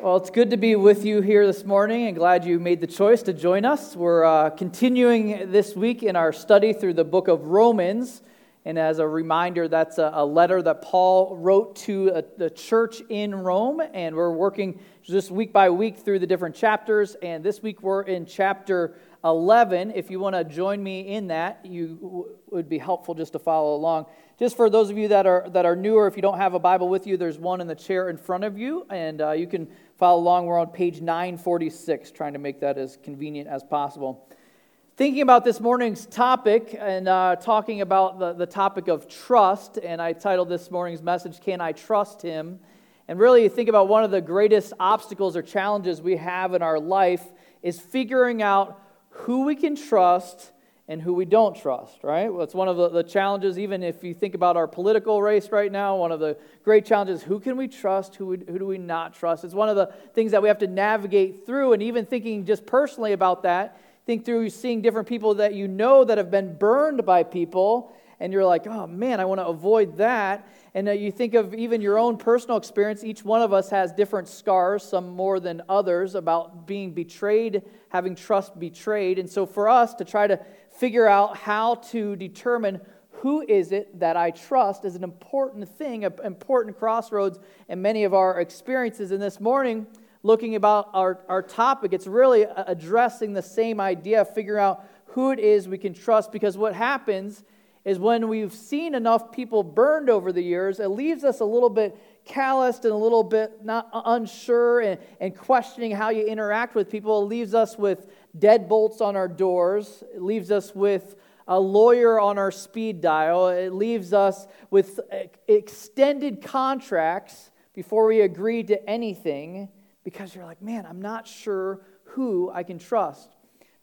Well, it's good to be with you here this morning and glad you made the choice to join us. We're uh, continuing this week in our study through the book of Romans. And as a reminder, that's a, a letter that Paul wrote to a, the church in Rome. And we're working just week by week through the different chapters. And this week we're in chapter 11. If you want to join me in that, you would be helpful just to follow along. Just for those of you that are, that are newer, if you don't have a Bible with you, there's one in the chair in front of you. And uh, you can Follow along. We're on page 946, trying to make that as convenient as possible. Thinking about this morning's topic and uh, talking about the, the topic of trust, and I titled this morning's message, Can I Trust Him? And really, think about one of the greatest obstacles or challenges we have in our life is figuring out who we can trust and who we don't trust, right? Well, it's one of the, the, challenges, even if you think about our political race right now, one of the great challenges who can we trust, who, we, who do we not trust? It's one of the things that we have to navigate through, and even thinking just personally about that, think through seeing different people that you know that have been burned by people, and you're like, oh man, I want to avoid that. And you think of even your own personal experience. Each one of us has different scars, some more than others, about being betrayed, having trust betrayed. And so for us to try to figure out how to determine who is it that I trust is an important thing, an important crossroads in many of our experiences. And this morning, looking about our, our topic, it's really addressing the same idea, figuring out who it is we can trust. Because what happens is when we've seen enough people burned over the years, it leaves us a little bit calloused and a little bit not uh, unsure and, and questioning how you interact with people. It leaves us with deadbolts on our doors. It leaves us with a lawyer on our speed dial. It leaves us with uh, extended contracts before we agree to anything because you're like, man, I'm not sure who I can trust.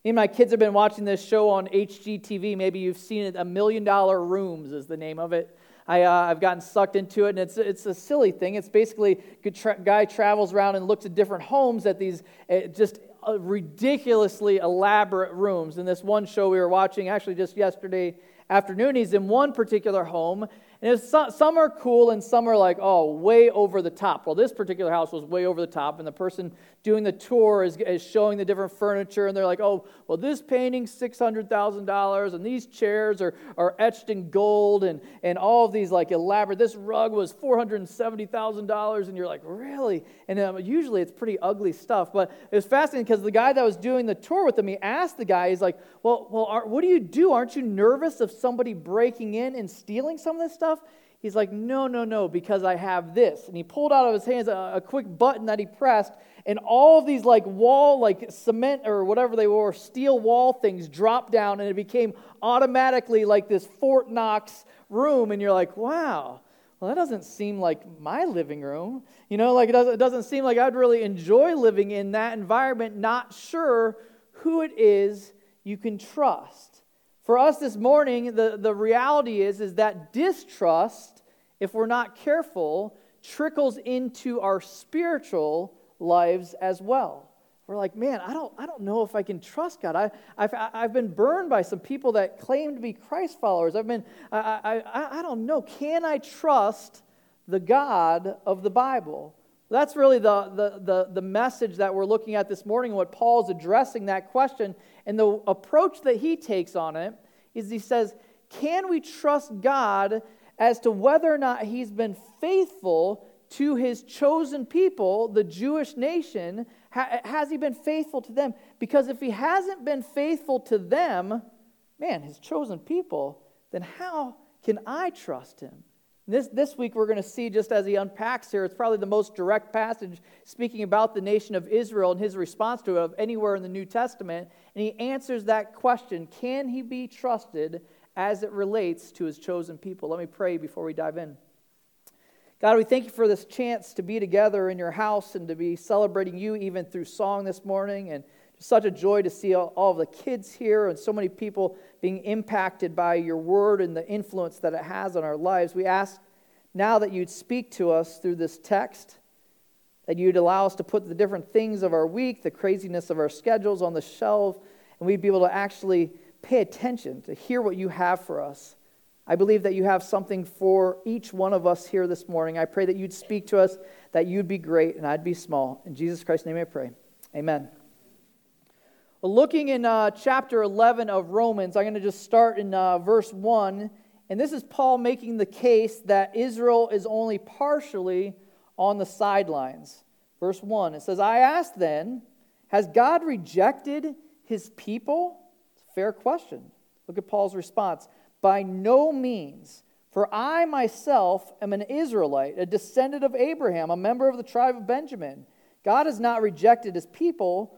Me and my kids have been watching this show on HGTV. Maybe you've seen it. A Million Dollar Rooms is the name of it. I, uh, I've gotten sucked into it, and it's, it's a silly thing. It's basically a tra- guy travels around and looks at different homes at these uh, just ridiculously elaborate rooms. In this one show we were watching, actually just yesterday afternoon, he's in one particular home, and some are cool and some are like, oh, way over the top. Well, this particular house was way over the top, and the person doing the tour is, is showing the different furniture, and they're like, oh, well, this painting's $600,000, and these chairs are, are etched in gold, and, and all of these like elaborate. This rug was $470,000, and you're like, really? And um, usually it's pretty ugly stuff, but it was fascinating because the guy that was doing the tour with him, he asked the guy, he's like, well, well are, what do you do? Aren't you nervous of somebody breaking in and stealing some of this stuff? He's like, no, no, no, because I have this. And he pulled out of his hands a, a quick button that he pressed, and all of these like wall, like cement or whatever they were, steel wall things dropped down, and it became automatically like this Fort Knox room. And you're like, wow, well, that doesn't seem like my living room. You know, like it doesn't, it doesn't seem like I'd really enjoy living in that environment, not sure who it is you can trust. For us this morning, the, the reality is, is that distrust, if we're not careful, trickles into our spiritual lives as well. We're like, man, I don't, I don't know if I can trust God. I, I've, I've been burned by some people that claim to be Christ followers. I've been, I, I, I don't know. Can I trust the God of the Bible? That's really the, the, the, the message that we're looking at this morning, what Paul's addressing that question. And the approach that he takes on it is he says, Can we trust God as to whether or not he's been faithful to his chosen people, the Jewish nation, has he been faithful to them? Because if he hasn't been faithful to them, man, his chosen people, then how can I trust him? This, this week, we're going to see, just as he unpacks here, it's probably the most direct passage speaking about the nation of Israel and his response to it of anywhere in the New Testament. And he answers that question Can he be trusted as it relates to his chosen people? Let me pray before we dive in. God, we thank you for this chance to be together in your house and to be celebrating you even through song this morning. And such a joy to see all, all of the kids here and so many people being impacted by your word and the influence that it has on our lives. We ask now that you'd speak to us through this text, that you'd allow us to put the different things of our week, the craziness of our schedules on the shelf, and we'd be able to actually pay attention to hear what you have for us. I believe that you have something for each one of us here this morning. I pray that you'd speak to us, that you'd be great, and I'd be small. In Jesus Christ's name I pray. Amen. Looking in uh, chapter 11 of Romans, I'm going to just start in uh, verse 1. And this is Paul making the case that Israel is only partially on the sidelines. Verse 1 it says, I ask then, has God rejected his people? It's a fair question. Look at Paul's response. By no means. For I myself am an Israelite, a descendant of Abraham, a member of the tribe of Benjamin. God has not rejected his people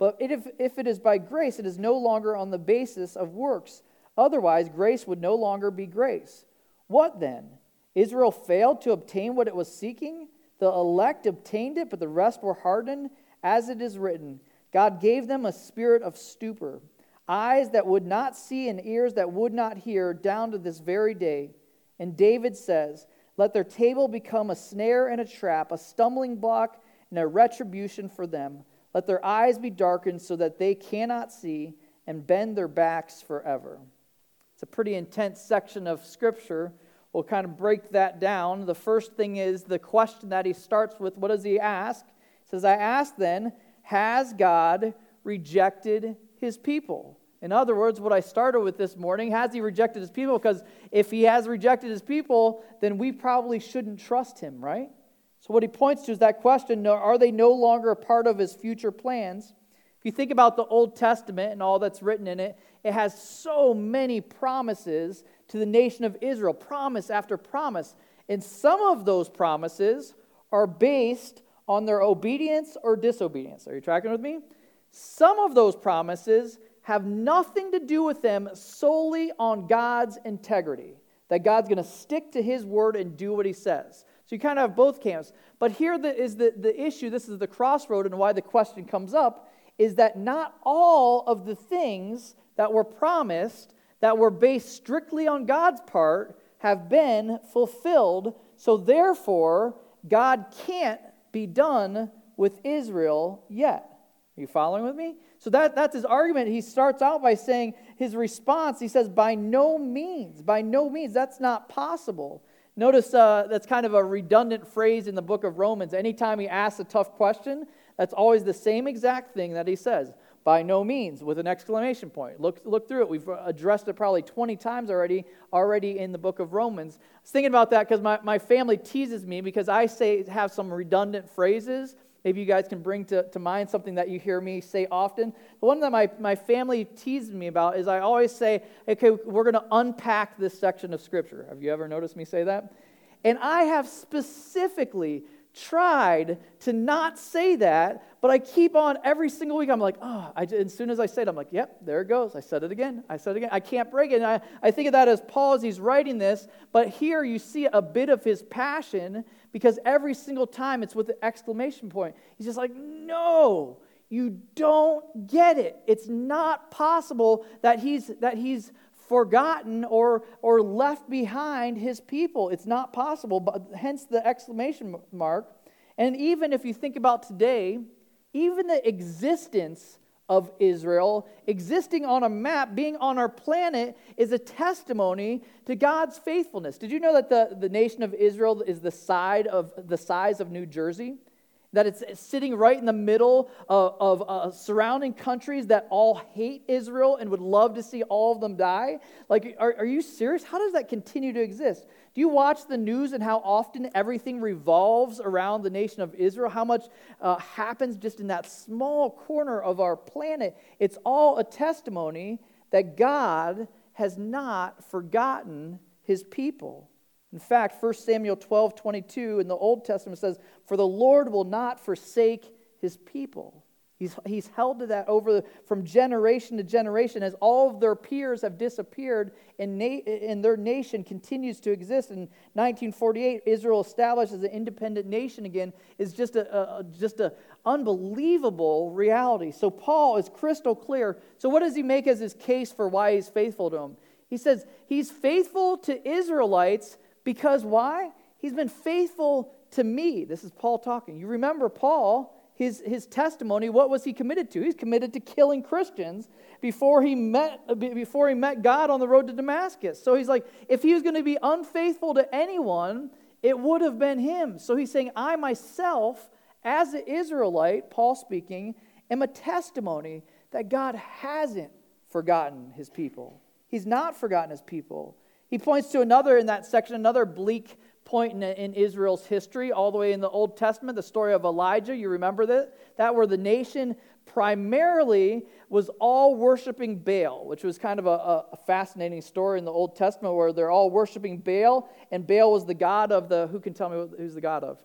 But if, if it is by grace, it is no longer on the basis of works. Otherwise, grace would no longer be grace. What then? Israel failed to obtain what it was seeking? The elect obtained it, but the rest were hardened. As it is written, God gave them a spirit of stupor, eyes that would not see and ears that would not hear, down to this very day. And David says, Let their table become a snare and a trap, a stumbling block and a retribution for them. Let their eyes be darkened so that they cannot see and bend their backs forever. It's a pretty intense section of Scripture. We'll kind of break that down. The first thing is the question that he starts with what does he ask? He says, I ask then, has God rejected his people? In other words, what I started with this morning, has he rejected his people? Because if he has rejected his people, then we probably shouldn't trust him, right? So, what he points to is that question are they no longer a part of his future plans? If you think about the Old Testament and all that's written in it, it has so many promises to the nation of Israel, promise after promise. And some of those promises are based on their obedience or disobedience. Are you tracking with me? Some of those promises have nothing to do with them solely on God's integrity, that God's going to stick to his word and do what he says. So you kind of have both camps. But here is the, the issue this is the crossroad, and why the question comes up is that not all of the things that were promised that were based strictly on God's part have been fulfilled. So therefore, God can't be done with Israel yet. Are you following with me? So that, that's his argument. He starts out by saying his response, he says, by no means, by no means, that's not possible. Notice uh, that's kind of a redundant phrase in the book of Romans. Anytime he asks a tough question, that's always the same exact thing that he says. By no means, with an exclamation point. Look, look through it. We've addressed it probably 20 times already, already in the book of Romans. I was thinking about that because my, my family teases me because I say have some redundant phrases Maybe you guys can bring to, to mind something that you hear me say often. The one that my, my family teases me about is I always say, okay, we're going to unpack this section of Scripture. Have you ever noticed me say that? And I have specifically tried to not say that, but I keep on every single week. I'm like, oh, I, as soon as I say it, I'm like, yep, there it goes. I said it again. I said it again. I can't break it. And I, I think of that as Paul as he's writing this, but here you see a bit of his passion because every single time it's with an exclamation point. He's just like, no, you don't get it. It's not possible that he's, that he's forgotten or, or left behind his people. It's not possible, but hence the exclamation mark. And even if you think about today, even the existence of Israel, existing on a map, being on our planet, is a testimony to God's faithfulness. Did you know that the, the nation of Israel is the, side of, the size of New Jersey? That it's sitting right in the middle of, of uh, surrounding countries that all hate Israel and would love to see all of them die? Like, are, are you serious? How does that continue to exist? Do you watch the news and how often everything revolves around the nation of Israel? How much uh, happens just in that small corner of our planet? It's all a testimony that God has not forgotten his people. In fact, 1 Samuel 12 22 in the Old Testament says, For the Lord will not forsake his people. He's, he's held to that over from generation to generation as all of their peers have disappeared and, na- and their nation continues to exist. In 1948, Israel established as an independent nation again is just a, a just a unbelievable reality. So Paul is crystal clear. So what does he make as his case for why he's faithful to him? He says he's faithful to Israelites because why? He's been faithful to me. This is Paul talking. You remember Paul his, his testimony, what was he committed to? He's committed to killing Christians before he, met, before he met God on the road to Damascus. So he's like, if he was going to be unfaithful to anyone, it would have been him. So he's saying, I myself, as an Israelite, Paul speaking, am a testimony that God hasn't forgotten his people. He's not forgotten his people. He points to another in that section, another bleak point in, in, Israel's history, all the way in the Old Testament, the story of Elijah. You remember that? That where the nation primarily was all worshiping Baal, which was kind of a, a, fascinating story in the Old Testament where they're all worshiping Baal, and Baal was the god of the, who can tell me who's the god of?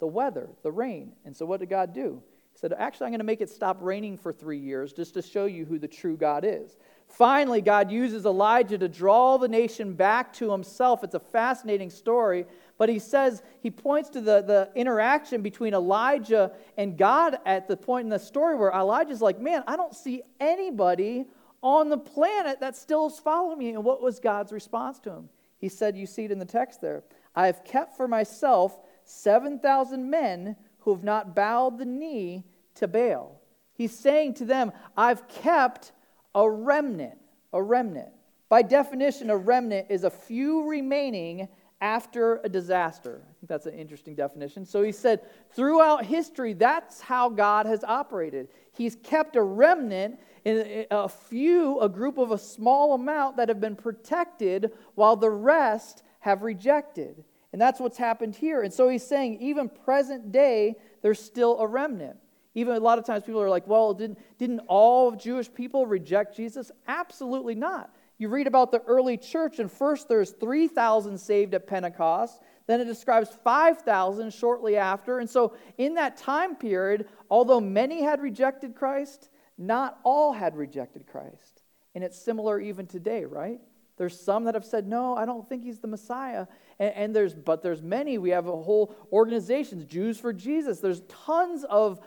The weather, the rain. And so what did God do? He said, Actually, I'm going to make it stop raining for three years just to show you who the true God is. Finally, God uses Elijah to draw the nation back to himself. It's a fascinating story, but he says, he points to the, the interaction between Elijah and God at the point in the story where Elijah's like, Man, I don't see anybody on the planet that still is following me. And what was God's response to him? He said, You see it in the text there. I have kept for myself 7,000 men who have not bowed the knee to Baal. He's saying to them, I've kept a remnant. A remnant. By definition, a remnant is a few remaining after a disaster. I think that's an interesting definition. So he said, throughout history, that's how God has operated. He's kept a remnant a few, a group of a small amount that have been protected while the rest have rejected. And that's what's happened here. And so he's saying, even present day, there's still a remnant. Even a lot of times people are like, well, didn't, didn't all Jewish people reject Jesus? Absolutely not. You read about the early church, and first there's 3,000 saved at Pentecost. Then it describes 5,000 shortly after. And so, in that time period, although many had rejected Christ, not all had rejected Christ. And it's similar even today, right? There's some that have said, no, I don't think he's the Messiah. And, and, there's, but there's many. We have a whole organizations, Jews for Jesus. There's tons of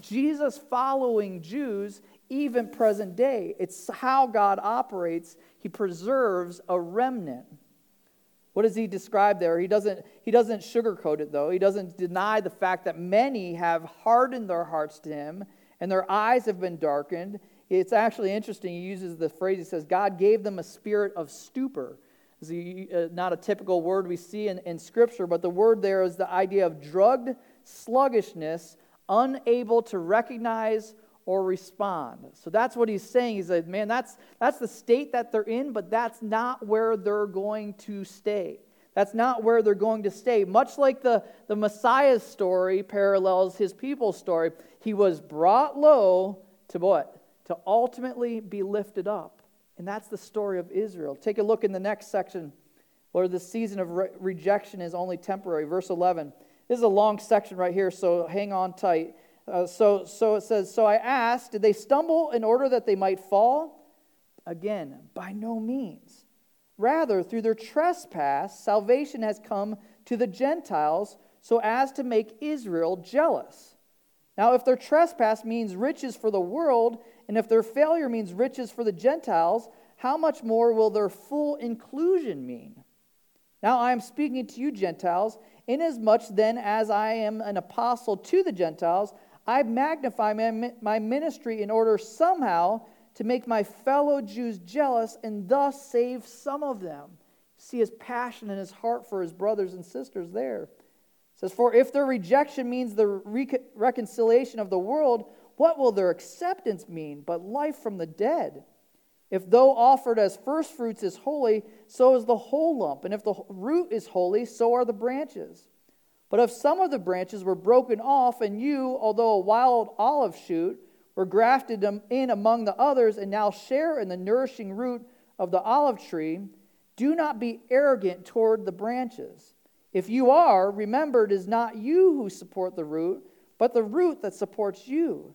Jesus following Jews, even present day. It's how God operates. He preserves a remnant. What does he describe there? He doesn't, he doesn't sugarcoat it, though. He doesn't deny the fact that many have hardened their hearts to him and their eyes have been darkened it's actually interesting. He uses the phrase, he says, God gave them a spirit of stupor. It's uh, not a typical word we see in, in Scripture, but the word there is the idea of drugged sluggishness, unable to recognize or respond. So that's what he's saying. He's like, man, that's, that's the state that they're in, but that's not where they're going to stay. That's not where they're going to stay. Much like the, the Messiah's story parallels his people's story, he was brought low to what? To ultimately be lifted up. And that's the story of Israel. Take a look in the next section where the season of re- rejection is only temporary. Verse 11. This is a long section right here, so hang on tight. Uh, so, so it says, So I asked, did they stumble in order that they might fall? Again, by no means. Rather, through their trespass, salvation has come to the Gentiles so as to make Israel jealous. Now, if their trespass means riches for the world, and if their failure means riches for the Gentiles, how much more will their full inclusion mean? Now I am speaking to you, Gentiles, inasmuch then as I am an apostle to the Gentiles, I magnify my ministry in order somehow to make my fellow Jews jealous and thus save some of them. See his passion and his heart for his brothers and sisters there. It says, For if their rejection means the reconciliation of the world, what will their acceptance mean but life from the dead? If though offered as firstfruits is holy, so is the whole lump. And if the root is holy, so are the branches. But if some of the branches were broken off, and you, although a wild olive shoot, were grafted in among the others, and now share in the nourishing root of the olive tree, do not be arrogant toward the branches. If you are, remember it is not you who support the root, but the root that supports you.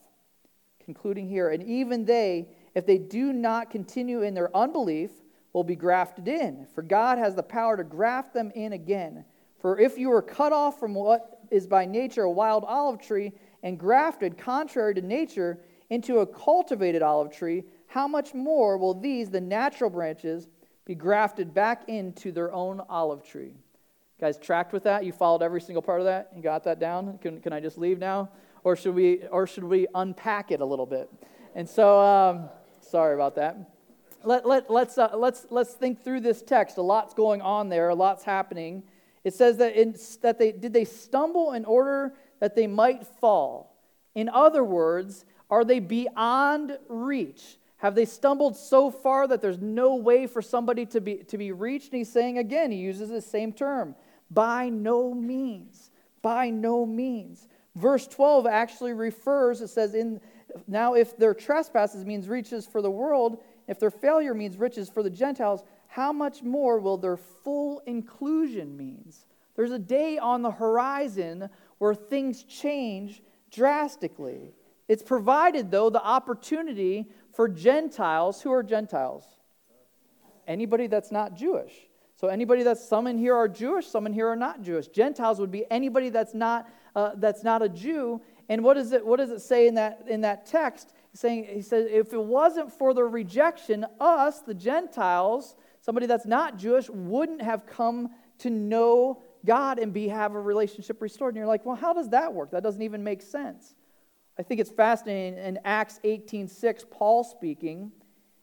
concluding here, and even they, if they do not continue in their unbelief, will be grafted in, for God has the power to graft them in again. For if you were cut off from what is by nature a wild olive tree and grafted, contrary to nature, into a cultivated olive tree, how much more will these, the natural branches, be grafted back into their own olive tree? guys tracked with that? You followed every single part of that? You got that down? Can, can I just leave now? Or should we, or should we unpack it a little bit? And so, um, sorry about that. Let, let, let's, uh, let's, let's think through this text. A lot's going on there, a lot's happening. It says that, in, that they did they stumble in order that they might fall. In other words, are they beyond reach? Have they stumbled so far that there's no way for somebody to be, to be reached? And he's saying again, he uses the same term by no means. By no means. Verse 12 actually refers, it says, in now if their trespasses means riches for the world, if their failure means riches for the Gentiles, how much more will their full inclusion means? There's a day on the horizon where things change drastically. It's provided, though, the opportunity for Gentiles. Who are Gentiles? Anybody that's not Jewish. So, anybody that's some in here are Jewish, some in here are not Jewish. Gentiles would be anybody that's not uh, that's not a Jew. And what, is it, what does it say in that, in that text? He's saying, he says, if it wasn't for the rejection, us, the Gentiles, somebody that's not Jewish, wouldn't have come to know God and be have a relationship restored. And you're like, well, how does that work? That doesn't even make sense. I think it's fascinating. In Acts 18:6, Paul speaking,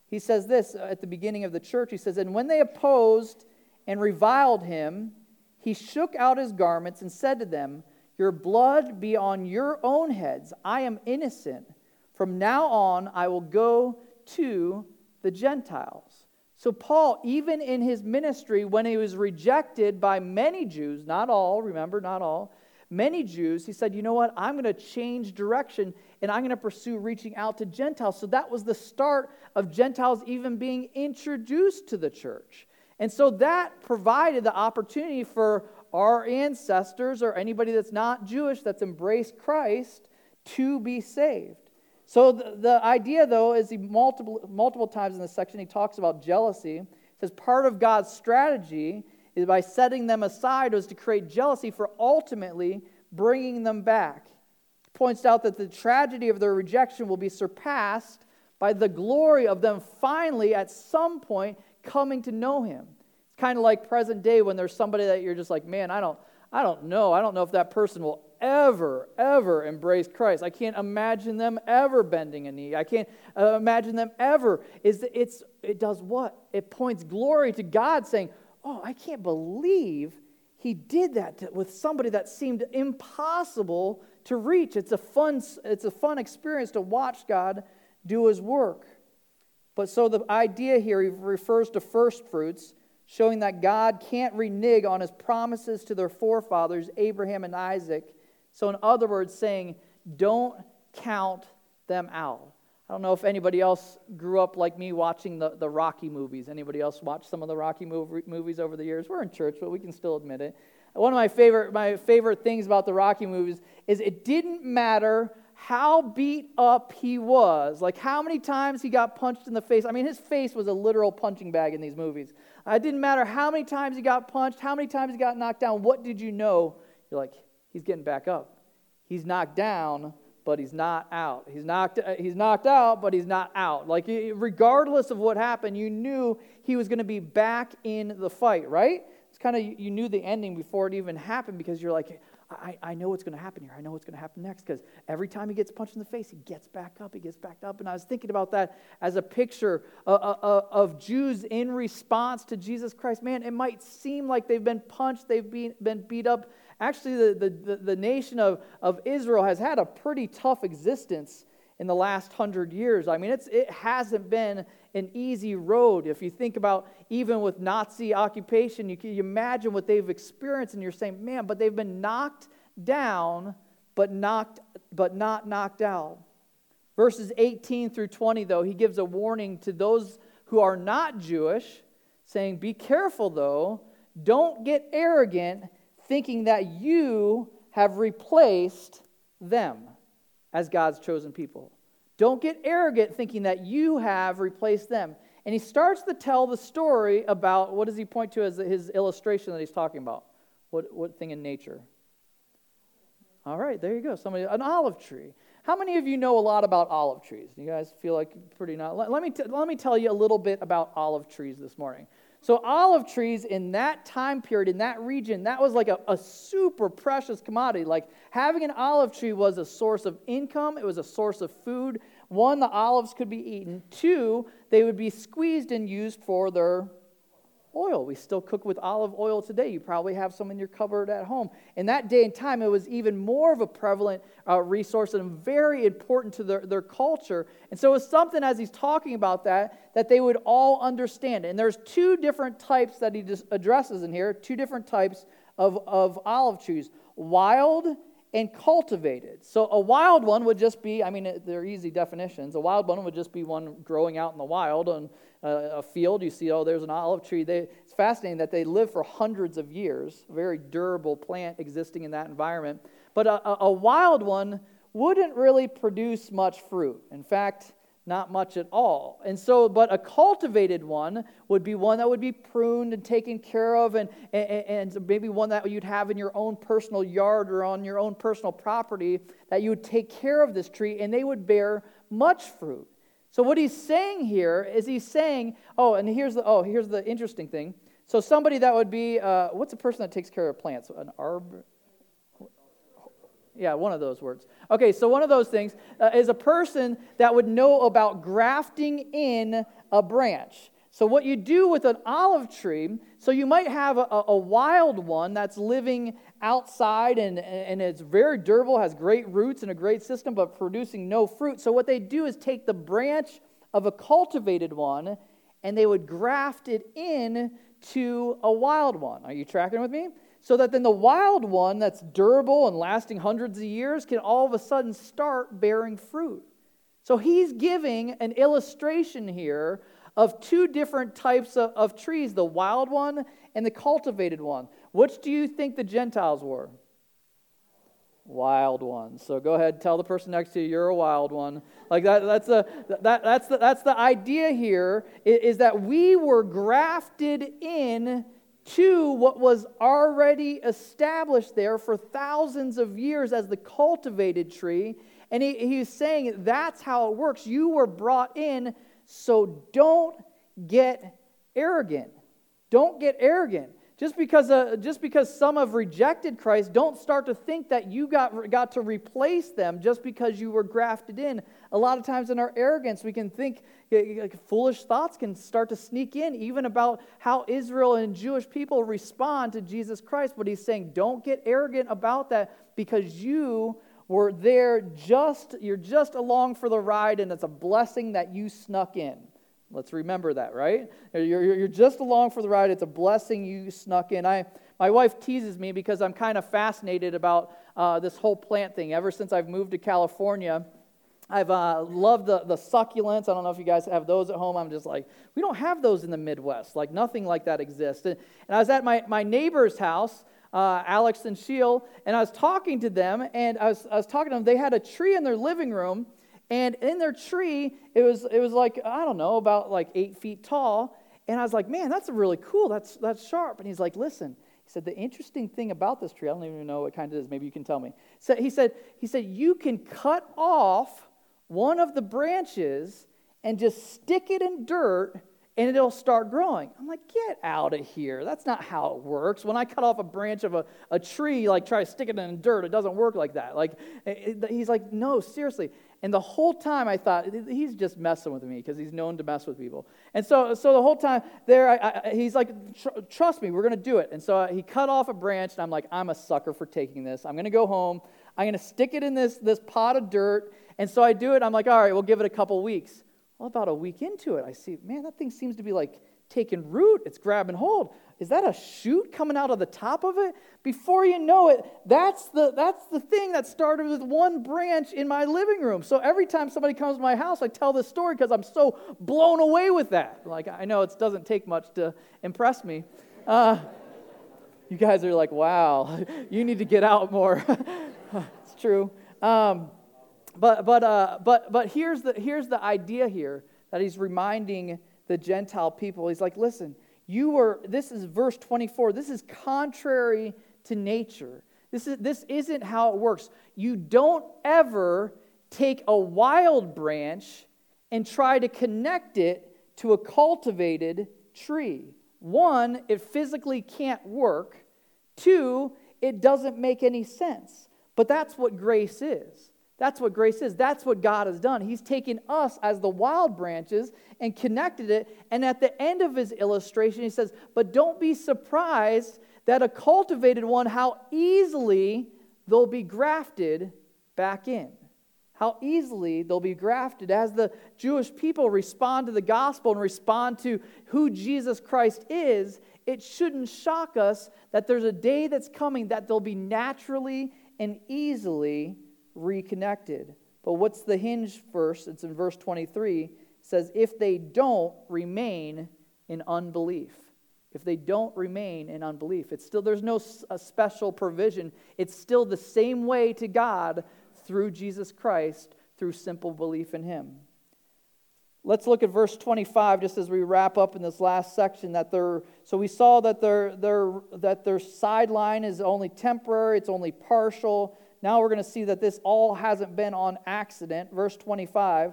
he says this at the beginning of the church. He says, And when they opposed and reviled him, he shook out his garments and said to them, your blood be on your own heads. I am innocent. From now on, I will go to the Gentiles. So, Paul, even in his ministry, when he was rejected by many Jews, not all, remember, not all, many Jews, he said, You know what? I'm going to change direction and I'm going to pursue reaching out to Gentiles. So, that was the start of Gentiles even being introduced to the church. And so that provided the opportunity for our ancestors or anybody that's not Jewish that's embraced Christ to be saved. So the, the idea, though, is he multiple, multiple times in this section he talks about jealousy. He says part of God's strategy is by setting them aside was to create jealousy for ultimately bringing them back. He points out that the tragedy of their rejection will be surpassed by the glory of them finally, at some point, coming to know him kind of like present day when there's somebody that you're just like, man, I don't, I don't know. I don't know if that person will ever, ever embrace Christ. I can't imagine them ever bending a knee. I can't uh, imagine them ever. Is it's it does what? It points glory to God, saying, "Oh, I can't believe He did that to, with somebody that seemed impossible to reach." It's a fun, it's a fun experience to watch God do His work. But so the idea here he refers to first fruits showing that God can't renege on his promises to their forefathers, Abraham and Isaac. So, in other words, saying, don't count them out. I don't know if anybody else grew up like me watching the, the Rocky movies. Anybody else watch some of the Rocky movie, movies over the years? We're in church, but we can still admit it. One of my favorite, my favorite things about the Rocky movies is it didn't matter how beat up he was, like how many times he got punched in the face. I mean, his face was a literal punching bag in these movies. It didn't matter how many times he got punched, how many times he got knocked down. What did you know? You're like, he's getting back up. He's knocked down, but he's not out. He's knocked, uh, he's knocked out, but he's not out. Like, regardless of what happened, you knew he was going to be back in the fight, right? It's kind of, you knew the ending before it even happened because you're like, I, I know what's going to happen here. I know what's going to happen next because every time he gets punched in the face, he gets back up, he gets back up. And I was thinking about that as a picture uh, uh, uh, of Jews in response to Jesus Christ. Man, it might seem like they've been punched, they've been, been beat up. Actually, the, the, the nation of, of Israel has had a pretty tough existence in the last hundred years. I mean, it's, it hasn't been an easy road. If you think about even with Nazi occupation, you can imagine what they've experienced, and you're saying, man, but they've been knocked down, but knocked, but not knocked out. Verses 18 through 20, though, he gives a warning to those who are not Jewish, saying, Be careful, though, don't get arrogant, thinking that you have replaced them as God's chosen people. Don't get arrogant thinking that you have replaced them. And he starts to tell the story about what does he point to as his illustration that he's talking about? What, what thing in nature? All right, there you go. Somebody, an olive tree. How many of you know a lot about olive trees? You guys feel like pretty not. Let, me, t- let me tell you a little bit about olive trees this morning. So, olive trees in that time period, in that region, that was like a, a, super precious commodity. Like having an olive tree was a source of income, it was a source of food. One, the olives could be eaten. Two, they would be squeezed and used for their oil. We still cook with olive oil today. You probably have some in your cupboard at home. In that day and time, it was even more of a prevalent uh, resource and very important to their, their culture. And so it's something, as he's talking about that, that they would all understand. And there's two different types that he addresses in here, two different types of, of olive trees wild and cultivated. So a wild one would just be, I mean, they're easy definitions. A wild one would just be one growing out in the wild on uh, a field. You see, oh, there's an olive tree. They, it's fascinating that they live for hundreds of years, a very durable plant existing in that environment. But a, a wild one wouldn't really produce much fruit. In fact, not much at all. And so, but a cultivated one would be one that would be pruned and taken care of, and, and, and, maybe one that you'd have in your own personal yard or on your own personal property, that you would take care of this tree, and they would bear much fruit. So, what he's saying here is he's saying, oh, and here's the, oh, here's the interesting thing. So, somebody that would be, uh, what's a person that takes care of plants? An arbor? Yeah, one of those words. Okay, so one of those things uh, is a person that would know about grafting in a branch. So, what you do with an olive tree, so you might have a, a wild one that's living outside and, and it's very durable, has great roots and a great system, but producing no fruit. So, what they do is take the branch of a cultivated one and they would graft it in to a wild one. Are you tracking with me? So that then the wild one that's durable and lasting hundreds of years can all of a sudden start bearing fruit. So he's giving an illustration here of two different types of, of, trees the wild one and the cultivated one. Which do you think the Gentiles were? Wild ones. So go ahead, tell the person next to you you're a wild one. Like that, that's the that, that's the that's the idea here is, is that we were grafted in to what was already established there for thousands of years as the cultivated tree. And he, he's saying that's how it works. You were brought in, so don't get arrogant. Don't get arrogant. Just because, uh, just because some have rejected Christ, don't start to think that you got, got to replace them just because you were grafted in. A lot of times in our arrogance, we can think like, foolish thoughts can start to sneak in, even about how Israel and Jewish people respond to Jesus Christ. But he's saying, don't get arrogant about that because you were there just, you're just along for the ride, and it's a blessing that you snuck in. Let's remember that, right? You're, you're just along for the ride. It's a blessing you snuck in. I, my wife teases me because I'm kind of fascinated about uh, this whole plant thing. Ever since I've moved to California, I've uh, loved the, the succulents. I don't know if you guys have those at home. I'm just like, we don't have those in the Midwest. Like, nothing like that exists. And, and I was at my, my neighbor's house, uh, Alex and Sheil, and I was talking to them, and I was, I was talking to them. They had a tree in their living room, and in their tree, it was, it was like, I don't know, about like eight feet tall. And I was like, man, that's really cool. That's, that's sharp. And he's like, listen, he said, the interesting thing about this tree, I don't even know what kind it is. Maybe you can tell me. So he said, he said, you can cut off one of the branches and just stick it in dirt and it'll start growing. I'm like, get out of here. That's not how it works. When I cut off a branch of a, a tree, like try to stick it in dirt, it doesn't work like that. Like, it, he's like, no, seriously. And the whole time I thought, he's just messing with me because he's known to mess with people. And so, so the whole time there, I, I, he's like, trust me, we're going to do it. And so he cut off a branch, and I'm like, I'm a sucker for taking this. I'm going to go home. I'm going to stick it in this, this pot of dirt, And so I do it. I'm like, all right, we'll give it a couple weeks. Well, about a week into it, I see, man, that thing seems to be like taking root. It's grabbing hold. Is that a shoot coming out of the top of it? Before you know it, that's the, that's the thing that started with one branch in my living room. So every time somebody comes to my house, I tell this story because I'm so blown away with that. Like, I know it doesn't take much to impress me. Uh, you guys are like, wow, you need to get out more. it's true. Um, but, but, uh, but, but here's, the, here's the idea here that he's reminding the Gentile people. He's like, listen, you were, this is verse 24, this is contrary to nature. This, is, this isn't how it works. You don't ever take a wild branch and try to connect it to a cultivated tree. One, it physically can't work. Two, it doesn't make any sense. But that's what grace is. That's what grace is. That's what God has done. He's taken us as the wild branches and connected it. And at the end of his illustration, he says, But don't be surprised that a cultivated one, how easily they'll be grafted back in. How easily they'll be grafted. As the Jewish people respond to the gospel and respond to who Jesus Christ is, it shouldn't shock us that there's a day that's coming that they'll be naturally and easily reconnected. But what's the hinge verse? It's in verse 23. It says, If they don't remain in unbelief. If they don't remain in unbelief, it's still there's no special provision. It's still the same way to God through Jesus Christ through simple belief in him. Let's look at verse 25 just as we wrap up in this last section that they're so we saw that their their that their sideline is only temporary, it's only partial. Now we're going to see that this all hasn't been on accident. Verse 25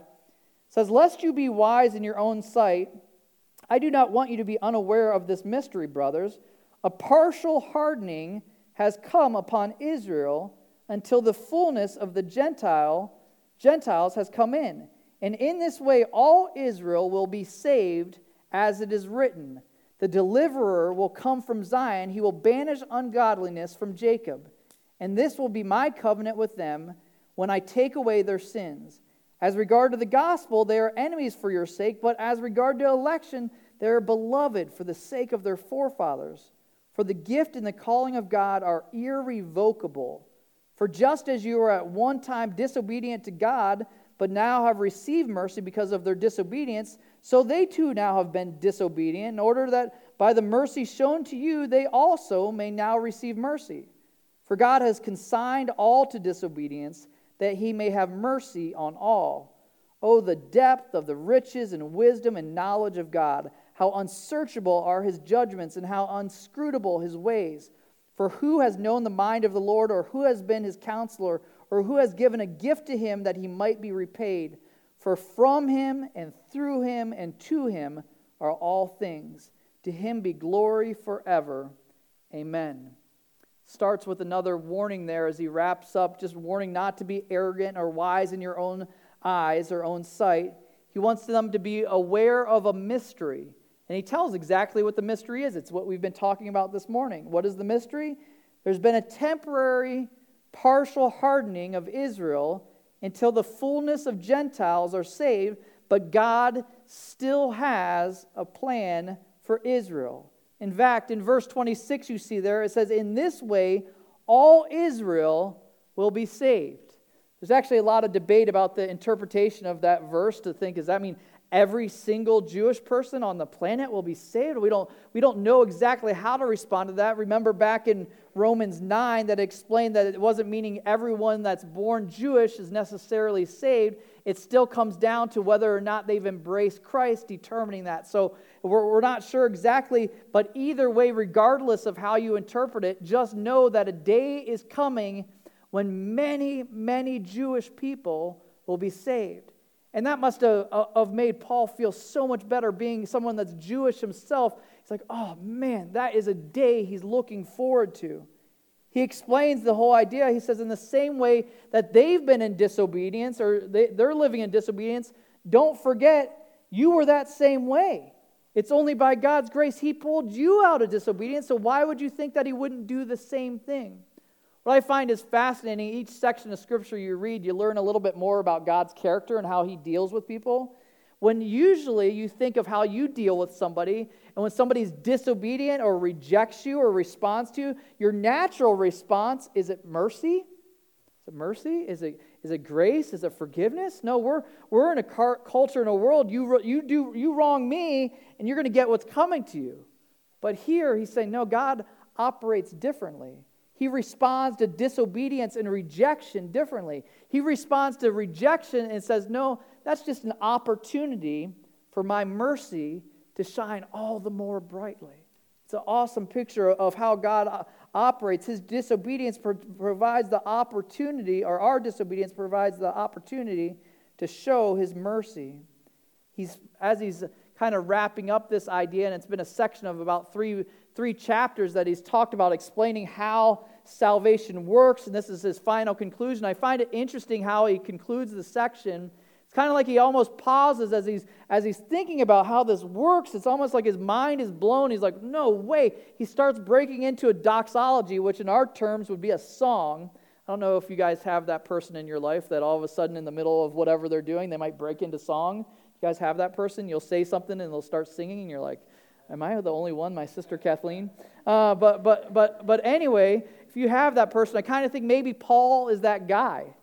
says, Lest you be wise in your own sight, I do not want you to be unaware of this mystery, brothers. A partial hardening has come upon Israel until the fullness of the Gentile Gentiles has come in. And in this way all Israel will be saved, as it is written. The deliverer will come from Zion, he will banish ungodliness from Jacob. And this will be my covenant with them when I take away their sins. As regard to the gospel, they are enemies for your sake, but as regard to election, they are beloved for the sake of their forefathers. For the gift and the calling of God are irrevocable. For just as you were at one time disobedient to God, but now have received mercy because of their disobedience, so they too now have been disobedient, in order that by the mercy shown to you, they also may now receive mercy. For God has consigned all to disobedience, that he may have mercy on all. Oh, the depth of the riches and wisdom and knowledge of God! How unsearchable are his judgments, and how unscrutable his ways! For who has known the mind of the Lord, or who has been his counselor, or who has given a gift to him that he might be repaid? For from him, and through him, and to him are all things. To him be glory forever. Amen starts with another warning there as he wraps up, just warning not to be arrogant or wise in your own eyes or own sight. He wants them to be aware of a mystery. And he tells exactly what the mystery is. It's what we've been talking about this morning. What is the mystery? There's been a temporary, partial hardening of Israel until the fullness of Gentiles are saved, but God still has a plan for Israel. In fact, in verse 26, you see there, it says, In this way, all Israel will be saved. There's actually a lot of debate about the interpretation of that verse to think, does that mean every single Jewish person on the planet will be saved? We don't, we don't know exactly how to respond to that. Remember back in Romans 9 that explained that it wasn't meaning everyone that's born Jewish is necessarily saved. It still comes down to whether or not they've embraced Christ, determining that. So we're, we're not sure exactly, but either way, regardless of how you interpret it, just know that a day is coming when many, many Jewish people will be saved. And that must have, uh, have made Paul feel so much better being someone that's Jewish himself. He's like, oh man, that is a day he's looking forward to. He explains the whole idea. He says, in the same way that they've been in disobedience or they, they're living in disobedience, don't forget you were that same way. It's only by God's grace He pulled you out of disobedience, so why would you think that He wouldn't do the same thing? What I find is fascinating, each section of scripture you read, you learn a little bit more about God's character and how he deals with people. When usually you think of how you deal with somebody, and when somebody's disobedient or rejects you or responds to you, your natural response is it mercy? Is it mercy? Is it, is it grace? Is it forgiveness? No, we're, we're in a car, culture, in a world, you, you, do, you wrong me, and you're going to get what's coming to you. But here he's saying, no, God operates differently. He responds to disobedience and rejection differently. He responds to rejection and says, No, that's just an opportunity for my mercy to shine all the more brightly. It's an awesome picture of how God operates. His disobedience provides the opportunity, or our disobedience provides the opportunity to show his mercy. He's, as he's kind of wrapping up this idea, and it's been a section of about three three chapters that he's talked about explaining how salvation works, and this is his final conclusion. I find it interesting how he concludes the section. Kind of like he almost pauses as he's, as he's thinking about how this works. It's almost like his mind is blown. He's like, no way. He starts breaking into a doxology, which in our terms would be a song. I don't know if you guys have that person in your life that all of a sudden, in the middle of whatever they're doing, they might break into song. You guys have that person? You'll say something and they'll start singing, and you're like, Am I the only one? My sister Kathleen. Uh, but but but but anyway, if you have that person, I kind of think maybe Paul is that guy.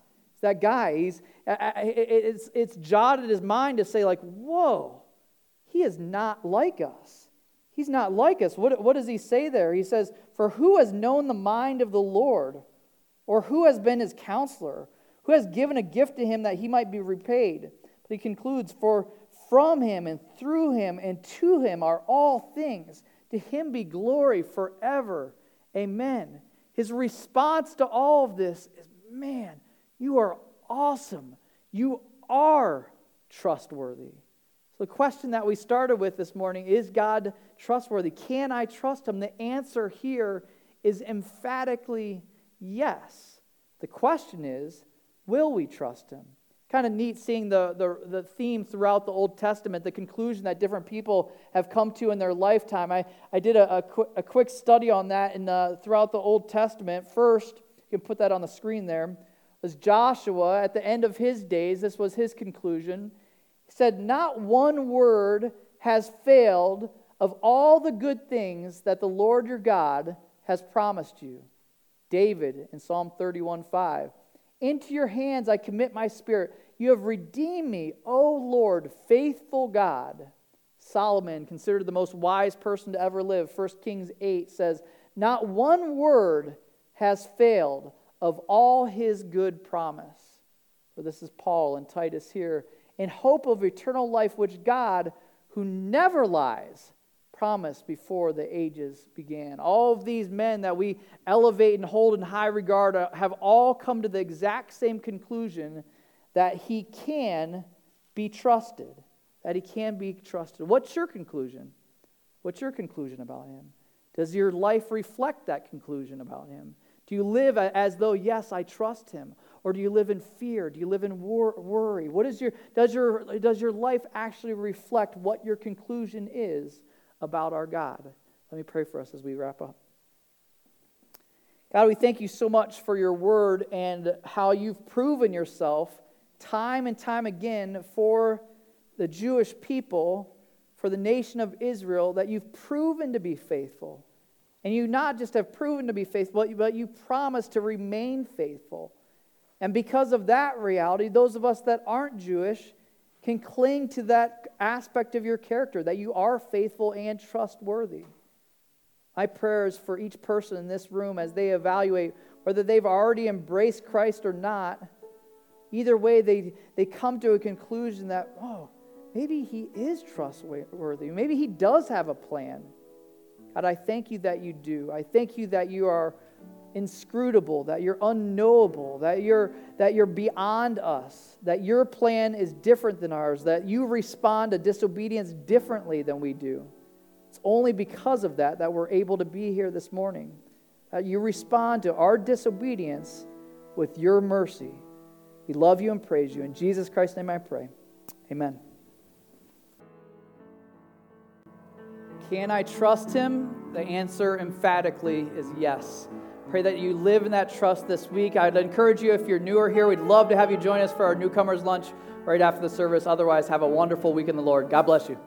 That guy. He's it's it's jotted his mind to say like, whoa, he is not like us. He's not like us. What what does he say there? He says, "For who has known the mind of the Lord, or who has been his counselor, who has given a gift to him that he might be repaid?" But he concludes, "For." From him and through him and to him are all things. To him be glory forever. Amen. His response to all of this is man, you are awesome. You are trustworthy. So, the question that we started with this morning is God trustworthy? Can I trust him? The answer here is emphatically yes. The question is, will we trust him? kind of neat seeing the, the, the theme throughout the Old Testament, the conclusion that different people have come to in their lifetime. I, I did a, a, qu- a quick study on that in throughout the Old Testament. First, you can put that on the screen there, was Joshua at the end of his days. This was his conclusion. He said, Not one word has failed of all the good things that the Lord your God has promised you. David in Psalm 31 5. Into your hands I commit my spirit. You have redeemed me, O Lord, faithful God. Solomon, considered the most wise person to ever live, 1 Kings 8 says, Not one word has failed of all his good promise. For this is Paul and Titus here. In hope of eternal life, which God, who never lies, promised before the ages began. All of these men that we elevate and hold in high regard have all come to the exact same conclusion that he can be trusted. That he can be trusted. What's your conclusion? What's your conclusion about him? Does your life reflect that conclusion about him? Do you live as though, yes, I trust him? Or do you live in fear? Do you live in wor- worry? What is your, does, your, does your life actually reflect what your conclusion is about our God? Let me pray for us as we wrap up. God, we thank you so much for your word and how you've proven yourself time and time again for the Jewish people, for the nation of Israel, that you've proven to be faithful. And you not just have proven to be faithful, but you promise to remain faithful. And because of that reality, those of us that aren't Jewish can cling to that aspect of your character, that you are faithful and trustworthy. My prayers for each person in this room as they evaluate whether they've already embraced Christ or not Either way, they, they come to a conclusion that, oh, maybe he is trustworthy. Maybe he does have a plan. God, I thank you that you do. I thank you that you are inscrutable, that you're unknowable, that you're, that you're beyond us, that your plan is different than ours, that you respond to disobedience differently than we do. It's only because of that that we're able to be here this morning. That you respond to our disobedience with your mercy. We love you and praise you. In Jesus Christ's name I pray. Amen. Can I trust him? The answer emphatically is yes. Pray that you live in that trust this week. I'd encourage you, if you're newer here, we'd love to have you join us for our newcomers lunch right after the service. Otherwise, have a wonderful week in the Lord. God bless you.